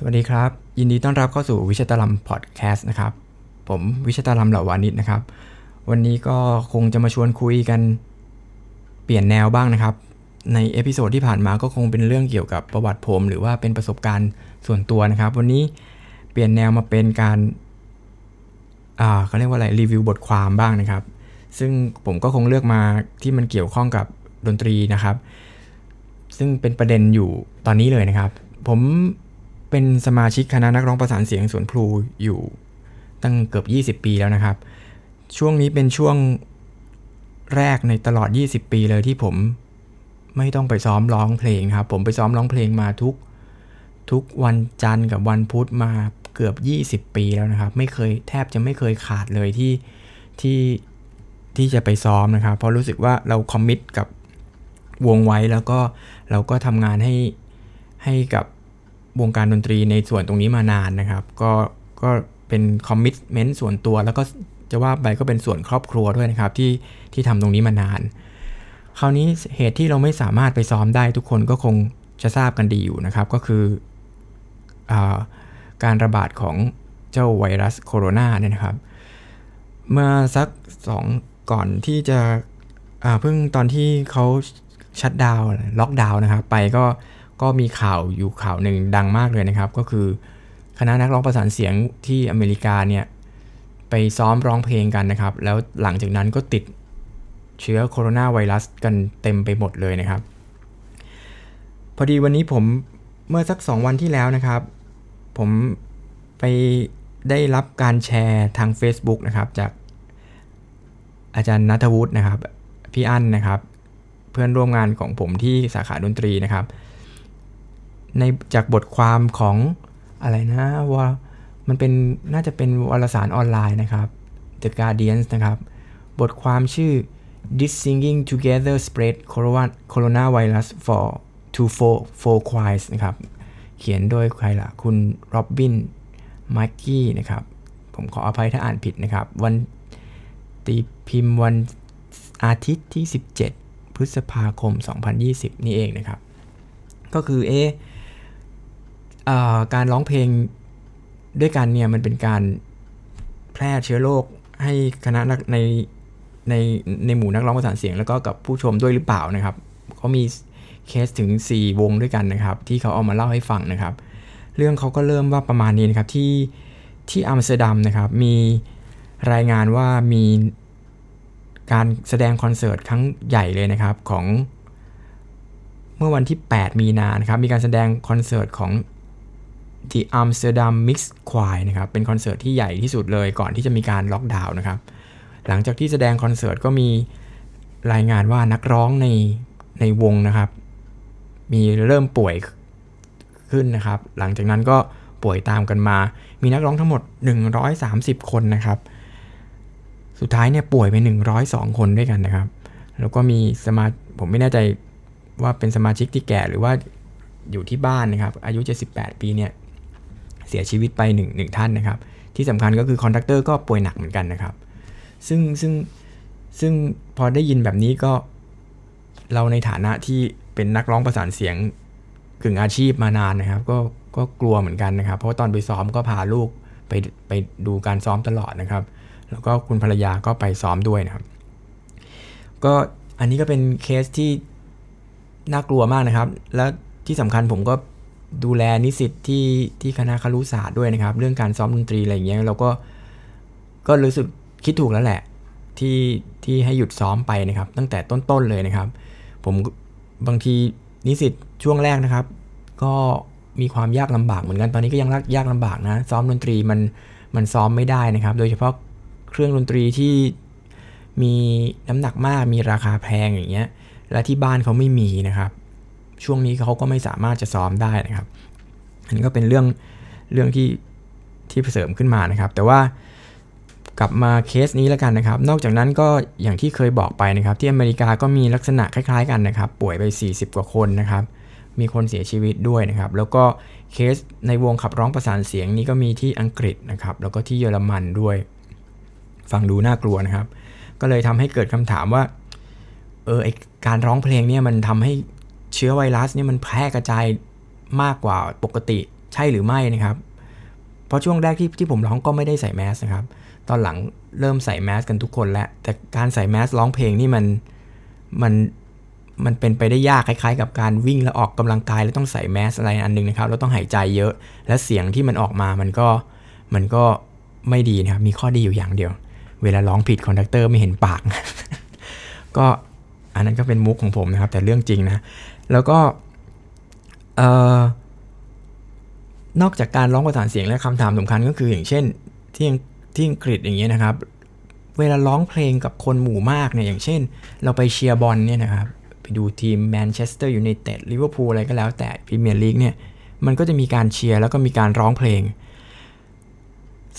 สวัสดีครับ ยินดีต้อนรับเข้าสู่วิชตาลัมพอดแคสต์นะครับ ผมวิชตาลัมเหล่าวานิชนะครับ วันนี้ก็คงจะมาชวนคุยกันเปลี่ยนแนวบ้างนะครับ ใน episode ที่ผ่านมาก็คงเป็นเรื่องเกี่ยวกับประวัติผม หรือว่าเป็นประสบการณ์ส่วนตัวนะครับ วันนี้เปลี่ยนแนวมาเป็นการอ่าเขาเรียกว่าอะไรรีวิวบทความบ้างนะครับ ซึ่งผมก็คงเลือกมาที่มันเกี่ยวข้องกับดนตรีนะครับ ซึ่งเป็นประเด็นอยู่ตอนนี้เลยนะครับ ผม เป็นสมาชิกคณะนักร้องประสานเสียงสวนพลูอยู่ตั้งเกือบ 20 ปีแล้วนะครับ ช่วงนี้เป็นช่วงแรกในตลอด 20 ปีเลยที่ผมไม่ต้องไปซ้อมร้องเพลงครับ ผมไปซ้อมร้องเพลงมาทุก ทุกวันจันทร์กับวันพุธมาเกือบ 20 ปีแล้วนะครับ ไม่เคยแทบจะไม่เคยขาดเลยที่ที่ที่จะไปซ้อมนะครับ เพราะรู้สึกว่าเราคอมมิตกับวงไว้แล้วก็เราก็ทำงานให้ให้กับ วงการดนตรีในส่วนตรงนี้มานานนะครับ ก็ก็เป็นคอมมิชเมนต์ส่วนตัว แล้วก็จะว่าไปก็เป็นส่วนครอบครัวด้วยนะครับที่ที่ทำตรงนี้มานาน คราวนี้เหตุที่เราไม่สามารถไปซ้อมได้ทุกคนก็คงจะทราบกันดีอยู่นะครับ ก็คืออการระบาดของเจ้าไวรัสโคโรนาเนี่ยนะครับ เมื่อสักสองก่อนที่จะเพิ่งตอนที่เขาชัดดาวล็อกดาวนะครับ ไปก็ ก็มีข่าวอยู่ข่าวหนึ่งดังมากเลยนะครับ ก็คือคณะนักร้องประสานเสียงที่อเมริกาเนี่ยไปซ้อมร้องเพลงกันนะครับ แล้วหลังจากนั้นก็ติดเชื้อโคโรนาไวรัสกันเต็มไปหมดเลยนะครับ พอดีวันนี้ผมเมื่อสัก 2 วันที่แล้วนะครับ ผมไปได้รับการแชร์ทาง Facebook นะครับ จากอาจารย์นัทวุฒินะครับ พี่อั้นนะครับ เพื่อนร่วมงานของผมที่สาขาดนตรีนะครับ ในจากบทความของอะไรนะว่ามันเป็นน่าจะเป็นวารสารออนไลน์นะครับ The Guardian นะครับ บทความชื่อ This Singing Together Spread Coronavirus for to four four choirs นะครับ เขียนโดยใครล่ะ คุณโรบินมาร์กี้นะครับ ผมขออภัยถ้าอ่านผิดนะครับ วันตีพิมพ์วันอาทิตย์ที่ 17 พฤษภาคม 2020 นี่เองนะครับ ก็คือเอ การร้องเพลงด้วยกันเนี่ยมันเป็นการแพร่เชื้อโรคให้คณะนักในในในหมู่นักร้องประสานเสียงแล้วก็กับผู้ชมด้วยหรือเปล่านะครับเขามีเคสถึง 4 วงด้วยกันนะครับ ที่เขาเอามาเล่าให้ฟังนะครับ เรื่องเขาก็เริ่มว่าประมาณนี้นะครับที่ที่อัมสเตอร์ดัมนะครับมีรายงานว่ามีการแสดงคอนเสิร์ตครั้งใหญ่เลยนะครับของเมื่อวันที่ 8 มีนานะครับมีการแสดงคอนเสิร์ตของ The Amsterdam Mixed Choir นะครับเป็นคอนเสิร์ตที่ใหญ่ที่สุดเลยก่อนที่จะมีการล็อกดาวน์นะครับหลังจากที่แสดงคอนเสิร์ตก็มีรายงานว่านักร้องในในวงนะครับ มีเริ่มป่วยขึ้นนะครับ หลังจากนั้นก็ป่วยตามกันมา มีนักร้องทั้งหมด 130 คนนะครับ สุดท้ายเนี่ยป่วยไป 102 คนด้วยกันนะครับ แล้วก็มีสมาผมไม่แน่ใจว่าเป็นสมาชิกที่แก่หรือว่าอยู่ที่บ้านนะครับ อายุ 78 ปีเนี่ย เสียชีวิตไป1งท่านนะครับ ที่สำคัญก็คือ conductor ก็ป่วยหนักเหมือนกันนะครับ ซึ่งซึ่งซึ่งพอได้ยินแบบนี้ก็เราในฐานะที่เป็นนักร้องประสานเสียงกึ่งอาชีพมานานนะครับ ก็ก็กลัวเหมือนกันนะครับ เพราะตอนไปซ้อมก็พาลูกไปไปดูการซ้อมตลอดนะครับ แล้วก็คุณภรรยาก็ไปซ้อมด้วยนะครับ ก็อันนี้ก็เป็นเคสที่น่ากลัวมากนะครับ แล้วที่สำคัญผมก็ ดูแลนิสิตที่ที่คณะครุศาสตร์ด้วยนะครับ เรื่องการซ้อมดนตรีอะไรอย่างเงี้ยเราก็ก็รู้สึกคิดถูกแล้วแหละ ที่ที่ให้หยุดซ้อมไปนะครับ ตั้งแต่ต้นๆเลยนะครับ ผมบางทีนิสิตช่วงแรกนะครับ ก็มีความยากลำบากเหมือนกันตอนนี้ก็ยังยากลำบากนะ ซ้อมดนตรีมันมันซ้อมไม่ได้นะครับ โดยเฉพาะเครื่องดนตรีที่มีน้ำหนักมากมีราคาแพงอย่างเงี้ยและที่บ้านเขาไม่มีนะครับ ช่วงนี้เขาก็ไม่สามารถจะซ้อมได้นะครับ อันนี้ก็เป็นเรื่องเรื่องที่ที่เสริมขึ้นมานะครับ แต่ว่ากลับมาเคสนี้แล้วกันนะครับ นอกจากนั้นก็อย่างที่เคยบอกไปนะครับ ที่อเมริกาก็มีลักษณะคล้าย ๆ กันนะครับ ป่วยไป 40 กว่าคนนะครับ มีคนเสียชีวิตด้วยนะครับ แล้วก็เคสในวงขับร้องประสานเสียงนี้ก็มีที่อังกฤษนะครับ แล้วก็ที่เยอรมันด้วย ฟังดูน่ากลัวนะครับ ก็เลยทำให้เกิดคำถามว่า เออไอการร้องเพลงเนี่ยมันทำให้ เชื้อไวรัสเนี่ยมันแพร่กระจายมากกว่าปกติใช่หรือไม่นะครับ เพราะช่วงแรกที่ที่ผมร้องก็ไม่ได้ใส่แมสนะครับ ตอนหลังเริ่มใส่แมสกันทุกคนแล้ว แต่การใส่แมสร้องเพลงนี่มันมันมันเป็นไปได้ยากคล้ายๆ กับการวิ่งแล้วออกกำลังกายแล้วต้องใส่แมสอะไรอันนึงนะครับแล้วต้องหายใจเยอะ และเสียงที่มันออกมามันก็มันก็ไม่ดีนะครับ มีข้อดีอยู่อย่างเดียว เวลาร้องผิด conductor ไม่เห็นปาก ก็ อันนั้นก็เป็นมุกของผมนะครับ แต่เรื่องจริงนะแล้วก็เออนอกจากการร้องประสานเสียงและคำถามสำคัญก็คืออย่างเช่น ที่ที่อังกฤษอย่างเงี้ยนะครับ เวลาร้องเพลงกับคนหมู่มากเนี่ยอย่างเช่น เราไปเชียร์บอลเนี่ยนะครับไปดูทีมแมนเชสเตอร์ยูไนเต็ดลิเวอร์พูลอะไรก็แล้วแต่พรีเมียร์ลีกเนี่ยมันก็จะมีการเชียร์แล้วก็มีการร้องเพลง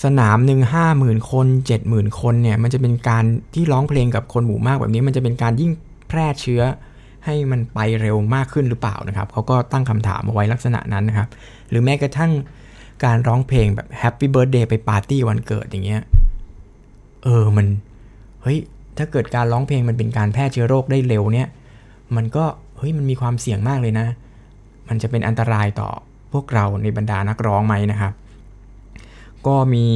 สนามหนึ่งห้าหมื่นคนเจ็ดหมื่นคนเนี่ยมันจะเป็นการที่ร้องเพลงกับคนหมู่มากแบบนี้ มันจะเป็นการยิ่ง แพร่เชื้อให้มันไปเร็วมากขึ้นหรือเปล่านะครับเขาก็ตั้งคำถามเอาไว้ลักษณะนั้นนะครับ หรือแม้กระทั่งการร้องเพลงแบบ Happy Birthday ไปปาร์ตี้วันเกิดอย่างเงี้ยเออมันเฮ้ยถ้าเกิดการร้องเพลงมันเป็นการแพร่เชื้อโรคได้เร็วเนี่ย มันก็เฮ้ยมันมีความเสี่ยงมากเลยนะ มันจะเป็นอันตรายต่อพวกเราในบรรดานักร้องไหมนะครับ ก็มี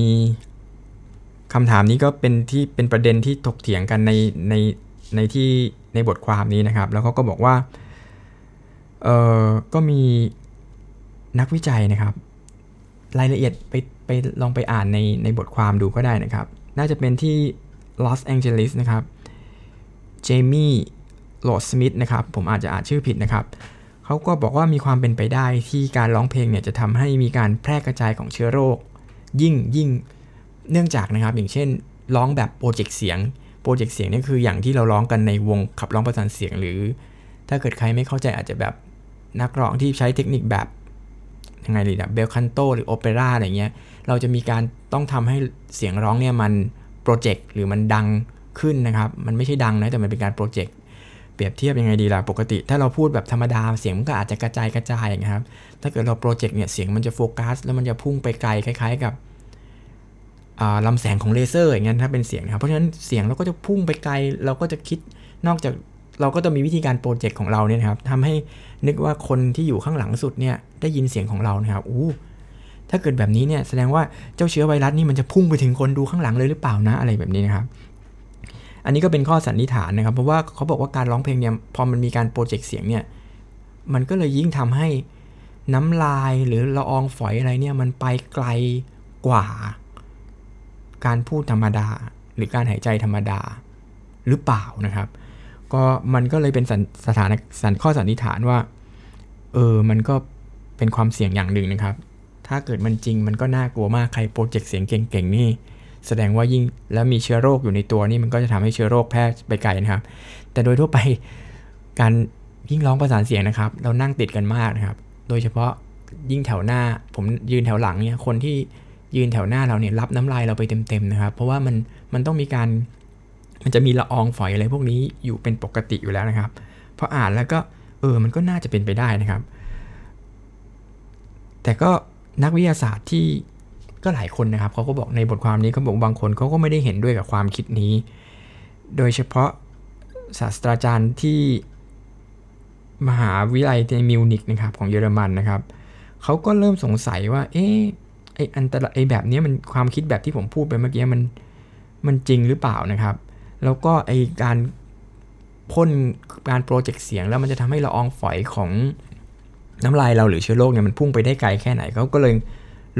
คำถามนี้ก็เป็นที่เป็นประเด็นที่ถกเถียงกันในในในที่ ในบทความนี้นะครับ แล้วเขาก็บอกว่าเออก็มีนักวิจัยนะครับ รายละเอียดไปไปลองไปอ่านในในบทความดูก็ได้นะครับ น่าจะเป็นที่ลอสแองเจลิสนะครับเจมี่โหลดสมิธนะครับ ผมอาจจะอ่านชื่อผิดนะครับเขาก็บอกว่ามีความเป็นไปได้ที่การร้องเพลงเนี่ยจะทำให้มีการแพร่กระจายของเชื้อโรค ยิ่งยิ่งเนื่องจากนะครับ อย่างเช่นร้องแบบโปรเจกต์เสียง โปรเจกต์เสียงนี่คืออย่างที่เราร้องกันในวงขับร้องประสานเสียงหรือ ถ้าเกิดใครไม่เข้าใจอาจจะแบบนักร้องที่ใช้เทคนิคแบบยังไงเลยแบบเบลคันโตหรือโอเปร่าอะไรเงี้ย เราจะมีการต้องทำให้เสียงร้องเนี่ยมัน project หรือมันดังขึ้นนะครับ มันไม่ใช่ดังนะแต่มันเป็นการ project เปรียบเทียบยังไงดีล่ะปกติ ถ้าเราพูดแบบธรรมดาเสียงมันก็อาจจะกระจายกระจายอย่างครับ ถ้าเกิดเรา project เนี่ยเสียงมันจะโฟกัสแล้วมันจะพุ่งไปไกลคล้าย ๆ กับ ลำแสงของเลเซอร์อย่างเงี้ยถ้าเป็นเสียงนะครับ เพราะฉะนั้นเสียงเราก็จะพุ่งไปไกล เราก็จะคิดนอกจากเราก็จะมีวิธีการ project ของเราเนี่ยครับทำให้นึกว่าคนที่อยู่ข้างหลังสุดเนี่ยได้ยินเสียงของเรานะครับอู้ถ้าเกิดแบบนี้เนี่ยแสดงว่าเจ้าเชื้อไวรัสนี่มันจะพุ่งไปถึงคนดูข้างหลังเลยหรือเปล่านะอะไรแบบนี้นะครับอันนี้ก็เป็นข้อสันนิษฐานนะครับ เพราะว่าเขาบอกว่าการร้องเพลงเนี่ยพอมันมีการโปรเจกต์เสียงเนี่ยมันก็เลยยิ่งทำให้น้ำลายหรือละอองฝอยอะไรเนี่ยมันไปไกลกว่า การพูดธรรมดา หรือการหายใจธรรมดาหรือเปล่านะครับ ก็มันก็เลยเป็นสถานสันข้อสันนิษฐานว่า เออ มันก็เป็นความเสี่ยงอย่างหนึ่งนะครับ ถ้าเกิดมันจริงมันก็น่ากลัวมากใครโปรเจกต์เสียงเก่งๆนี่ แสดงว่ายิ่งแล้วมีเชื้อโรคอยู่ในตัวนี่มันก็จะทำให้เชื้อโรคแพร่ไปไกลนะครับ แต่โดยทั่วไปการยิ่งร้องประสานเสียงนะครับ เรานั่งติดกันมากนะครับ โดยเฉพาะยิ่งแถวหน้าผมยืนแถวหลังเนี่ยคนที่ ยืนแถวหน้าเราเนี่ยรับน้ำลายเราไปเต็มๆนะครับ เพราะว่ามันมันต้องมีการมันจะมีละอองฝอยอะไรพวกนี้อยู่เป็นปกติอยู่แล้วนะครับพออ่านแล้วก็เออมันก็น่าจะเป็นไปได้นะครับ แต่ก็นักวิทยาศาสตร์ที่ก็หลายคนนะครับเขาก็บอกในบทความนี้เขาบอกบางคนเขาก็ไม่ได้เห็นด้วยกับความคิดนี้ โดยเฉพาะศาสตราจารย์ที่มหาวิทยาลัยในมิวนิกนะครับของเยอรมันนะครับเขาก็เริ่มสงสัยว่า เอ๊ะ ไออันตรายไอแบบนี้มันความคิดแบบที่ผมพูดไปเมื่อกี้มันมันจริงหรือเปล่านะครับ แล้วก็ไอการพ่นการโปรเจกต์เสียงแล้วมันจะทำให้ละอองฝอยของน้ำลายเราหรือเชื้อโรคเนี่ยมันพุ่งไปได้ไกลแค่ไหนเขาก็เลย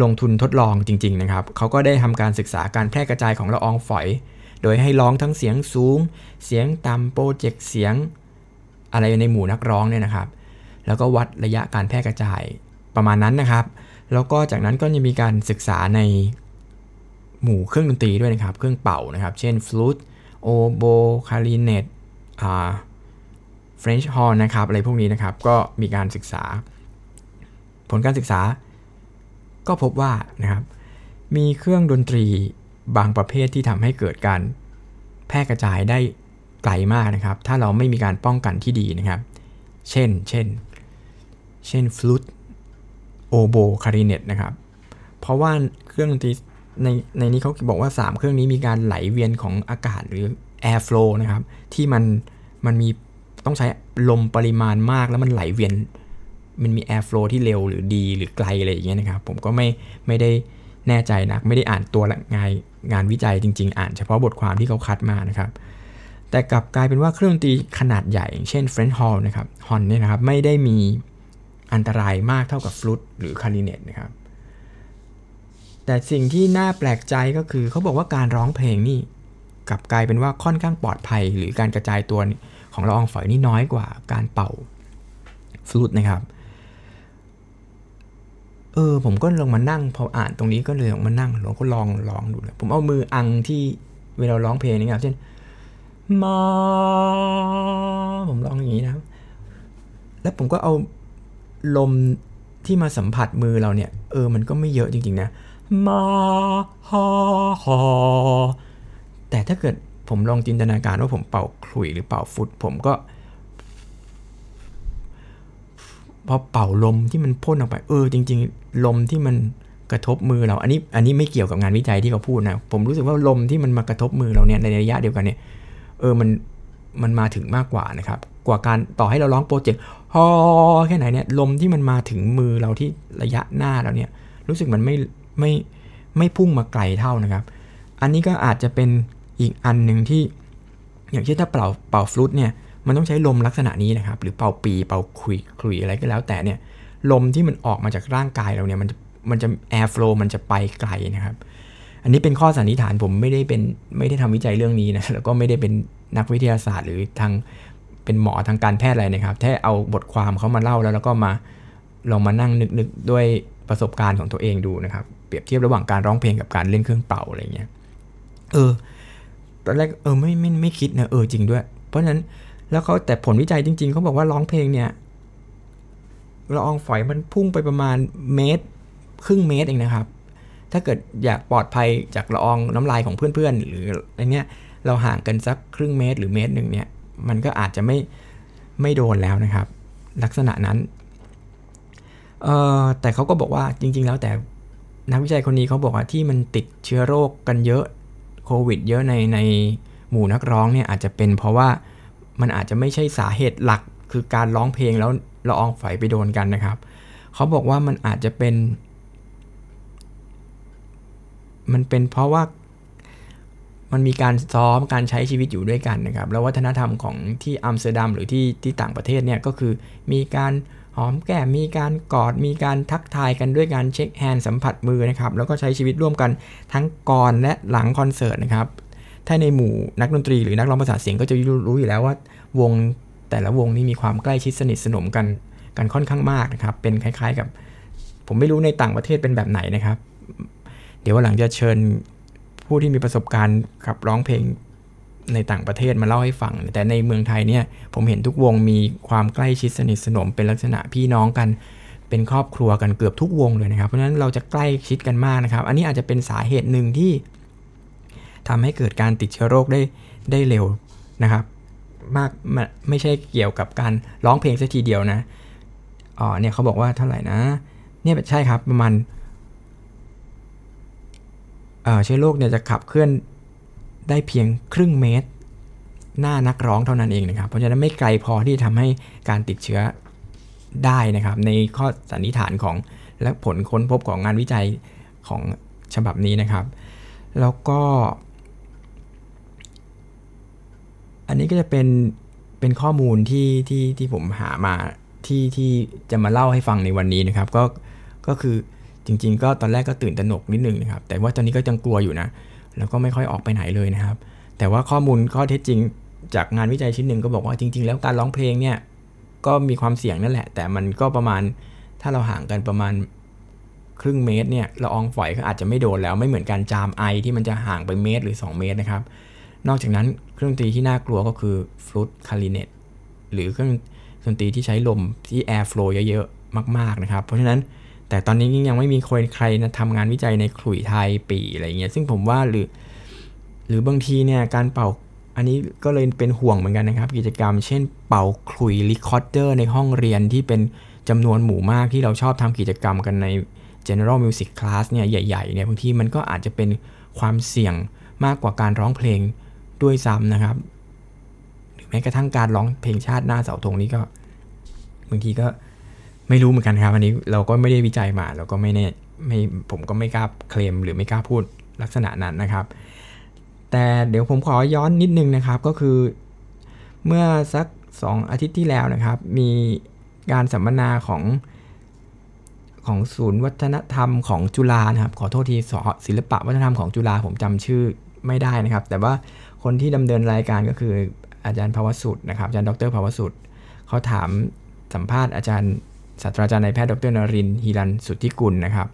ลงทุนทดลองจริง ๆ นะครับ เขาก็ได้ทำการศึกษาการแพร่กระจายของละอองฝอย โดยให้ร้องทั้งเสียงสูง เสียงต่ำโปรเจกต์เสียง อะไรในหมู่นักร้องเนี่ยนะครับ แล้วก็วัดระยะการแพร่กระจายประมาณนั้นนะครับ แล้วก็จากนั้นก็จะมีการศึกษาในหมู่เครื่องดนตรีด้วยนะครับ เครื่องเป่านะครับ เช่นฟลูตโอโบคลาริเน็ตอ่าเฟรนช์ฮอร์นนะครับ อะไรพวกนี้นะครับ ก็มีการศึกษา ผลการศึกษา ก็พบว่านะครับ มีเครื่องดนตรีบางประเภทที่ทำให้เกิดการแพร่กระจายได้ไกลมากนะครับ ถ้าเราไม่มีการป้องกันที่ดีนะครับ เช่น เช่น เช่นฟลูต โอโบคลาริเน็ตนะครับ เพราะว่าเครื่องดนตรีในในนี้เขาบอกว่า 3 เครื่องนี้มีการไหลเวียนของอากาศหรือ air flow นะครับ ที่มันมันมีต้องใช้ลมปริมาณมากแล้วมันไหลเวียน มันมี air flow ที่เร็วหรือดีหรือไกลอะไรอย่างเงี้ยนะครับ ผมก็ไม่ไม่ได้แน่ใจนะไม่ได้อ่านตัวงานงานวิจัยจริง ๆ อ่านเฉพาะบทความที่เขาคัดมานะครับ แต่กลับกลายเป็นว่าเครื่องดนตรีขนาดใหญ่เช่นเฟรนช์ฮอร์นนะครับฮอร์นเนี่ยนะครับไม่ได้มี อันตรายมากเท่ากับฟลุตหรือคลาริเน็ตนะครับ แต่สิ่งที่น่าแปลกใจก็คือเขาบอกว่าการร้องเพลงนี่กลับกลายเป็นว่าค่อนข้างปลอดภัย หรือการกระจายตัวของละอองฝอยนี่น้อยกว่าการเป่าฟลุตนะครับเออผมก็ลงมานั่งพออ่านตรงนี้ก็เลยลงมานั่งลองก็ลองลองดูเลยผมเอามืออังที่เวลาร้องเพลงนี่ครับเช่นมาผมร้องอย่างนี้นะครับ แล้วผมก็เอา ลมที่มาสัมผัสมือเราเนี่ย เออ มันก็ไม่เยอะจริง ๆ นะ มาฮาฮาแต่ถ้าเกิดผมลองจินตนาการว่าผมเป่าขลุ่ยหรือเป่าฟุต ผมก็ พอเป่าลมที่มันพ่นออกไป เออ จริง ๆ ลมที่มันกระทบมือเรา อันนี้ อันนี้ไม่เกี่ยวกับงานวิจัยที่เขาพูดนะ ผมรู้สึกว่าลมที่มันมากระทบมือเราเนี่ยในระยะเดียวกันเนี่ย เออ มัน มันมาถึงมากกว่านะครับ กว่าการต่อให้เราร้องโปรเจกต์ฮอแค่ไหนเนี่ยลมที่มันมาถึงมือเราที่ระยะหน้าเราเนี่ยรู้สึกมันไม่ไม่ไม่พุ่งมาไกลเท่านะครับ อันนี้ก็อาจจะเป็นอีกอันหนึ่งที่ อย่างเช่นถ้าเป่าเป่าฟลุตเนี่ยมันต้องใช้ลมลักษณะนี้นะครับ หรือเป่าปีเป่าคุยคุยอะไรก็แล้วแต่เนี่ยลมที่มันออกมาจากร่างกายเราเนี่ยมันมันจะแอร์ฟลูมันจะไปไกลนะครับ อันนี้เป็นข้อสันนิษฐานผมไม่ได้เป็นไม่ได้ทำวิจัยเรื่องนี้นะแล้วก็ไม่ได้เป็นนักวิทยาศาสตร์หรือทาง เป็นหมอทางการแพทย์อะไรนะครับแค่เอาบทความเขามาเล่าแล้วแล้วก็มาลองมานั่งนึกๆด้วยประสบการณ์ของตัวเองดูนะครับ เปรียบเทียบระหว่างการร้องเพลงกับการเล่นเครื่องเป่าอะไรเงี้ย เออ ตอนแรกเออไม่ไม่ไม่คิดนะเออจริงด้วย เพราะฉะนั้นแล้วเขาแต่ผลวิจัยจริง ๆเขาบอกว่าร้องเพลงเนี่ยละอองฝอยมันพุ่งไปประมาณเมตร ครึ่งเมตรเองนะครับ ถ้าเกิดอยากปลอดภัยจากละอองน้ำลายของเพื่อนๆ หรืออะไรเนี้ยเราห่างกันสักครึ่งเมตรหรือเมตรหนึ่งเนี่ย มันก็อาจจะไม่ไม่โดนแล้วนะครับ ลักษณะนั้นเอ่อแต่เขาก็บอกว่าจริง ๆ แล้วแต่นักวิจัยคนนี้เขาบอกว่าที่มันติดเชื้อโรคกันเยอะโควิด เยอะในในหมู่นักร้องเนี่ยอาจจะเป็นเพราะว่ามันอาจจะไม่ใช่สาเหตุหลักคือการร้องเพลงแล้วละอองฝอยไปโดนกันนะครับ เขาบอกว่ามันอาจจะเป็น มันเป็นเพราะว่า มันมีการซ้อมการใช้ชีวิตอยู่ด้วยกันนะครับ แล้ววัฒนธรรมของที่อัมสเตอร์ดัมหรือที่ที่ต่างประเทศเนี่ยก็คือมีการหอมแก้มมีการกอดมีการทักทายกันด้วยการเช็คแฮนด์สัมผัสมือนะครับ แล้วก็ใช้ชีวิตร่วมกันทั้งก่อนและหลังคอนเสิร์ตนะครับ ถ้าในหมู่นักดนตรีหรือนักร้องประสานเสียงก็จะรู้อยู่แล้วว่าวงแต่ละวงนี่มีความใกล้ชิดสนิทสนมกันกันค่อนข้างมากนะครับ เป็นคล้ายๆกับ ผมไม่รู้ในต่างประเทศเป็นแบบไหนนะครับ เดี๋ยววันหลังจะเชิญ ผู้ที่มีประสบการณ์ขับร้องเพลงในต่างประเทศมาเล่าให้ฟัง แต่ในเมืองไทยเนี่ย ผมเห็นทุกวงมีความใกล้ชิดสนิทสนมเป็นลักษณะพี่น้องกัน เป็นครอบครัวกันเกือบทุกวงเลยนะครับ เพราะฉะนั้นเราจะใกล้ชิดกันมากนะครับ อันนี้อาจจะเป็นสาเหตุหนึ่งที่ทำให้เกิดการติดเชื้อโรคได้ได้เร็วนะครับ มากไม่ใช่เกี่ยวกับการร้องเพลงสัทีเดียวนะอ๋อเนี่ยเขาบอกว่าเท่าไหร่นะ เนี่ยใช่ครับประมาณ เชื้อโรคเนี่ยจะขับเคลื่อนได้เพียงครึ่งเมตร หน้านักร้องเท่านั้นเองนะครับ เพราะฉะนั้นไม่ไกลพอที่ทำให้การติดเชื้อได้นะครับ ในข้อสันนิษฐานของและผลค้นพบของงานวิจัยของฉบับนี้นะครับ แล้วก็ อันนี้ก็จะเป็นเป็นข้อมูลที่ที่ที่ผมหามาที่ที่จะมาเล่าให้ฟังในวันนี้นะครับ ก็ก็คือ จริง ๆ ก็ตอนแรกก็ตื่นตระหนกนิดนึงนะครับ แต่ว่าตอนนี้ก็ยังกลัวอยู่นะ แล้วก็ไม่ค่อยออกไปไหนเลยนะครับ แต่ว่าข้อมูลข้อเท็จจริงจากงานวิจัยชิ้นหนึ่งก็บอกว่าจริง ๆ แล้วการร้องเพลงเนี่ยก็มีความเสี่ยงนั่นแหละ แต่มันก็ประมาณถ้าเราห่างกันประมาณครึ่งเมตรเนี่ยละอองฝอยก็อาจจะไม่โดนแล้วไม่เหมือนการจามไอที่มันจะห่างไปเมตรหรือ 2 เมตรนะครับ นอกจากนั้นเครื่องดนตรีที่น่ากลัวก็คือฟลุตคาริเนตหรือเครื่องดนตรีที่ใช้ลมที่ air flow เยอะๆมาก ๆนะครับ เพราะฉะนั้น แต่ตอนนี้ยังไม่มีคนใครนะทำงานวิจัยในขลุ่ยไทยปี่อะไรเงี้ยซึ่งผมว่าหรือ หรือบางทีเนี่ยการเป่าอันนี้ก็เลยเป็นห่วงเหมือนกันนะครับ กิจกรรม เช่นเป่าขลุ่ย recorder ในห้องเรียนที่เป็นจำนวนหมู่มากที่เราชอบทำกิจกรรมกันใน general music class เนี่ยใหญ่ๆเนี่ยบางทีมันก็อาจจะเป็นความเสี่ยงมากกว่าการร้องเพลงด้วยซ้ำนะครับหรือแม้กระทั่งการร้องเพลงชาติหน้าเสาธงนี้ก็บางทีก็ ไม่รู้เหมือนกันครับอันนี้เราก็ไม่ได้วิจัยมาเราก็ไม่แน่ไม่ผมก็ไม่กล้าเคลมหรือไม่กล้าพูดลักษณะนั้นนะครับ แต่เดี๋ยวผมขอย้อนนิดนึงนะครับก็คือ เมื่อสัก 2 อาทิตย์ที่แล้วนะครับ มีการสัมมนาของของศูนย์วัฒนธรรมของจุฬานะครับ ขอโทษทีศิลปะวัฒนธรรมของจุฬาผมจำชื่อไม่ได้นะครับ แต่ว่าคนที่ดำเนินรายการก็คืออาจารย์ภาวสุตนะครับอาจารย์ดรภาวสุตเขาถามสัมภาษณ์อาจารย์ ศาสตราจารย์นายแพทย์ดรนรินทร์หิรัญสุทธิกุลนะครับ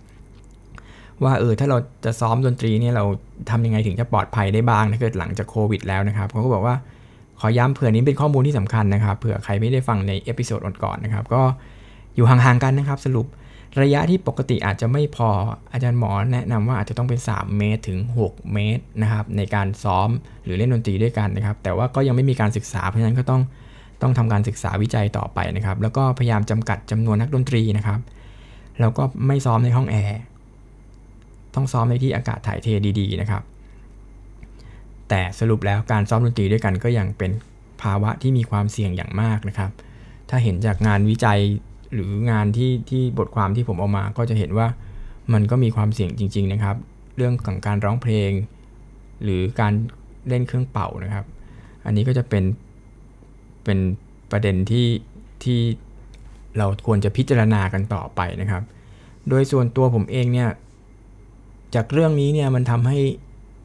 ว่าเออถ้าเราจะซ้อมดนตรีเนี่ยเราทำยังไงถึงจะปลอดภัยได้บ้างถ้าเกิดหลังจากโควิดแล้วนะครับเขาก็บอกว่าขอย้ำเพราะนี้เป็นข้อมูลที่สำคัญนะครับเผื่อใครไม่ได้ฟังใน episode ก่อนๆนะครับ ก็อยู่ห่างๆกันนะครับ สรุประยะที่ปกติอาจจะไม่พออาจารย์หมอแนะนำว่าอาจจะต้องเป็น 3 เมตรถึง 6 เมตรนะครับในการซ้อมหรือเล่นดนตรีด้วยกันนะครับ แต่ว่าก็ยังไม่มีการศึกษาเพราะฉะนั้นก็ต้อง ต้องทำการศึกษาวิจัยต่อไปนะครับ แล้วก็พยายามจำกัดจำนวนนักดนตรีนะครับ แล้วก็ไม่ซ้อมในห้องแอร์ ต้องซ้อมในที่อากาศถ่ายเทดีๆนะครับ แต่สรุปแล้วการซ้อมดนตรีด้วยกันก็ยังเป็นภาวะที่มีความเสี่ยงอย่างมากนะครับ ถ้าเห็นจากงานวิจัยหรืองานที่ที่บทความที่ผมเอามาก็จะเห็นว่ามันก็มีความเสี่ยงจริง ๆนะครับ เรื่องของการร้องเพลง หรือการเล่นเครื่องเป่านะครับ อันนี้ก็จะเป็น เป็นประเด็นที่ที่เราควรจะพิจารณากันต่อไปนะครับ โดยส่วนตัวผมเองเนี่ย จากเรื่องนี้เนี่ยมันทำให้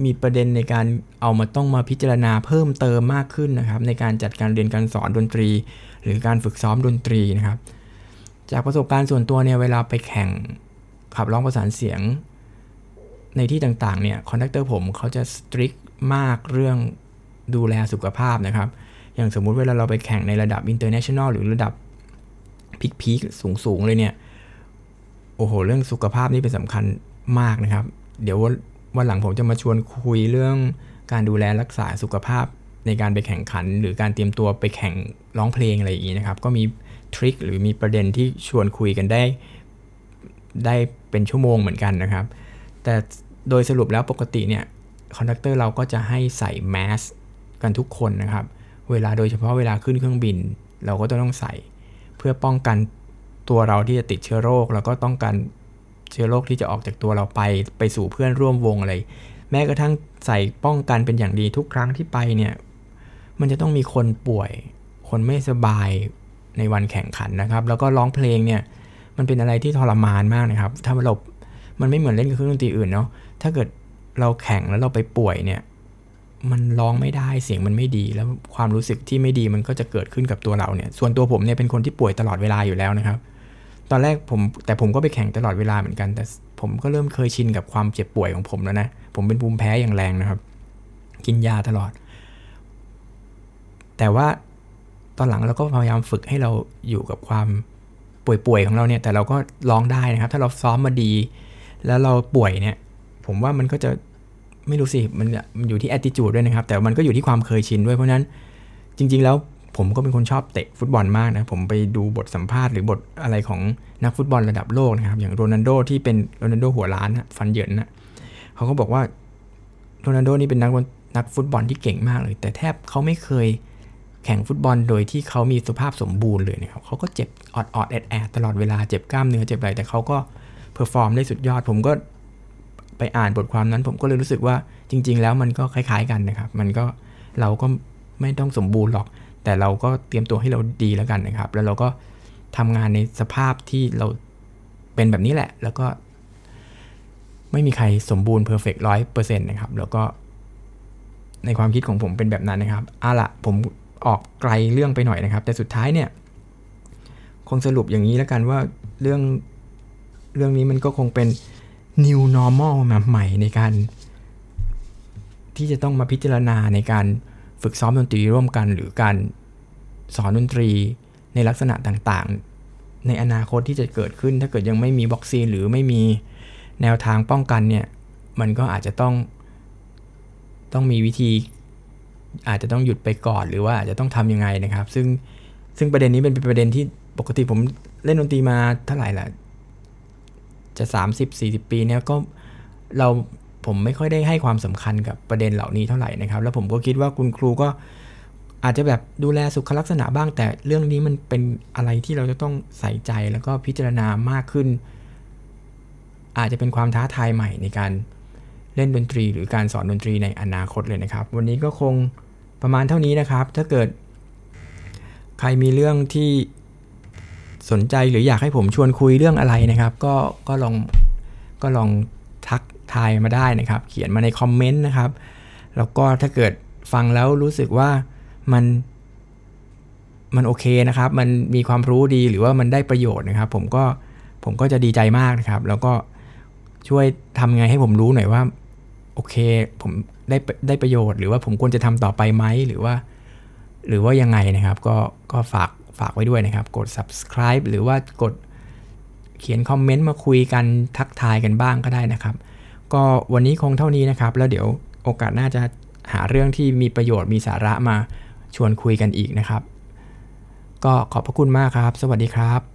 มีประเด็นในการเอามาต้องมาพิจารณาเพิ่มเติมมากขึ้นนะครับ ในการจัดการเรียนการสอนดนตรี หรือการฝึกซ้อมดนตรีนะครับ จากประสบการณ์ส่วนตัวเนี่ยเวลาไปแข่งขับร้องประสานเสียง ในที่ต่างๆเนี่ย conductor ผมเขาจะ strict มากเรื่องดูแลสุขภาพนะครับ อย่างสมมุติเวลาเราไปแข่งในระดับ international หรือระดับ peak peak สูงๆเลยเนี่ย โอ้โห เรื่องสุขภาพนี่เป็นสำคัญมากนะครับ เดี๋ยววันหลังผมจะมาชวนคุยเรื่องการดูแลรักษาสุขภาพในการไปแข่งขัน หรือการเตรียมตัวไปแข่งร้องเพลงอะไรอย่างนี้นะครับ ก็มี trick หรือมีประเด็นที่ชวนคุยกันได้ ได้เป็นชั่วโมงเหมือนกันนะครับ แต่โดยสรุปแล้วปกติเนี่ย conductor เราก็จะให้ใส่แมสกันทุกคนนะครับ เวลาโดยเฉพาะเวลาขึ้นเครื่องบิน เราก็ต้องใส่ เพื่อป้องกันตัวเราที่จะติดเชื้อโรค แล้วก็ต้องการเชื้อโรคที่จะออกจากตัวเราไปไปสู่เพื่อนร่วมวงอะไร แม้กระทั่งใส่ป้องกันเป็นอย่างดีทุกครั้งที่ไปเนี่ย มันจะต้องมีคนป่วย คนไม่สบายในวันแข่งขันนะครับ แล้วก็ร้องเพลงเนี่ย มันเป็นอะไรที่ทรมานมากนะครับ ถ้าเรา มันไม่เหมือนเล่นกับเครื่องดนตรีอื่นเนาะ ถ้าเกิดเราแข่งแล้วเราไปป่วยเนี่ย มันร้องไม่ได้เสียงมันไม่ดี แล้วความรู้สึกที่ไม่ดีมันก็จะเกิดขึ้นกับตัวเราเนี่ย ส่วนตัวผมเนี่ยเป็นคนที่ป่วยตลอดเวลาอยู่แล้วนะครับ ตอนแรกผมแต่ผมก็ไปแข่งตลอดเวลาเหมือนกัน แต่ผมก็เริ่มเคยชินกับความเจ็บป่วยของผมแล้วนะ ผมเป็นภูมิแพ้อย่างแรงนะครับ กินยาตลอด แต่ว่าตอนหลังเราก็พยายามฝึกให้เราอยู่กับความป่วยๆของเราเนี่ย แต่เราก็ร้องได้นะครับ ถ้าเราซ้อมมาดี แล้วเราป่วยเนี่ย ผมว่ามันก็จะ ไม่รู้สิมันมันอยู่ที่ attitude ด้วยนะครับ แต่มันก็อยู่ที่ความเคยชินด้วยเพราะนั้นจริง ๆ แล้วผมก็เป็นคนชอบเตะฟุตบอลมากนะ ผมไปดูบทสัมภาษณ์หรือบทอะไรของนักฟุตบอลระดับโลกนะครับ อย่างโรนัลโดที่เป็นโรนัลโดหัวล้านฟันเหยินนะเขาก็บอกว่าโรนัลโดนี่เป็นนักนักฟุตบอลที่เก่งมากเลย แต่แทบเขาไม่เคยแข่งฟุตบอลโดยที่เขามีสุภาพสมบูรณ์เลยนะครับเขาก็เจ็บออดออดแอดแอดตลอดเวลาเจ็บกล้ามเนื้อเจ็บอะไรแต่เขาก็ perform ได้สุดยอด ผมก็ ไปอ่านบทความนั้น ผมก็เลยรู้สึกว่าจริง ๆ แล้วมันก็คล้าย ๆ กันนะครับ มันก็เราก็ไม่ต้องสมบูรณ์หรอก แต่เราก็เตรียมตัวให้เราดีแล้วกันนะครับ แล้วเราก็ทำงานในสภาพที่เราเป็นแบบนี้แหละ แล้วก็ ไม่มีใครสมบูรณ์ perfect ร้อยเปอร์เซ็นต์นะครับ แล้วก็ ในความคิดของผมเป็นแบบนั้นนะครับอะละผมออกไกลเรื่องไปหน่อยนะครับ แต่สุดท้ายเนี่ย คงสรุปอย่างนี้แล้วกันว่าเรื่องเรื่องนี้มันก็คงเป็น new normal มาใหม่ในการ ที่จะต้องมาพิจารณาในการฝึกซ้อมดนตรีร่วมกัน หรือการสอนดนตรีในลักษณะต่างๆ ในอนาคตที่จะเกิดขึ้น ถ้าเกิดยังไม่มีวัคซีนหรือไม่มีแนวทางป้องกันเนี่ย มันก็อาจจะต้อง ต้องมีวิธี อาจจะต้องหยุดไปก่อนหรือว่าอาจจะต้องทํำยังไงนะครับ ซึ่งซึ่งประเด็นนี้เป็นประเด็นที่ปกติผมเล่นดนตรีมาเท่าไหร่ละ จะ 30-40 ปีเนี่ยก็เราผมไม่ค่อยได้ให้ความสำคัญกับประเด็นเหล่านี้เท่าไหร่นะครับ แล้วผมก็คิดว่าคุณครูก็อาจจะแบบดูแลสุขลักษณะบ้าง แต่เรื่องนี้มันเป็นอะไรที่เราจะต้องใส่ใจแล้วก็พิจารณามากขึ้น อาจจะเป็นความท้าทายใหม่ในการเล่นดนตรี หรือการสอนดนตรีในอนาคตเลยนะครับ วันนี้ก็คงประมาณเท่านี้นะครับ ถ้าเกิดใครมีเรื่องที่ สนใจหรืออยากให้ผมชวนคุยเรื่องอะไรนะครับ ก็ก็ลองก็ลองทักทายมาได้นะครับ เขียนมาในคอมเมนต์นะครับ แล้วก็ถ้าเกิดฟังแล้วรู้สึกว่ามันมันโอเคนะครับ มันมีความรู้ดีหรือว่ามันได้ประโยชน์นะครับ ผมก็ผมก็จะดีใจมากนะครับ แล้วก็ช่วยทำไงให้ผมรู้หน่อยว่า โอเค ผมได้ได้ประโยชน์ หรือว่าผมควรจะทำต่อไปไหมหรือว่า หรือว่ายังไงนะครับ ก็ก็ฝาก ฝากไว้ด้วยนะครับ กด subscribe หรือว่ากดเขียนคอมเมนต์มาคุยกันทักทายกันบ้างก็ได้นะครับ ก็วันนี้คงเท่านี้นะครับ แล้วเดี๋ยวโอกาสหน้าจะหาเรื่องที่มีประโยชน์มีสาระมาชวนคุยกันอีกนะครับ ก็ขอบพระคุณมากครับ สวัสดีครับ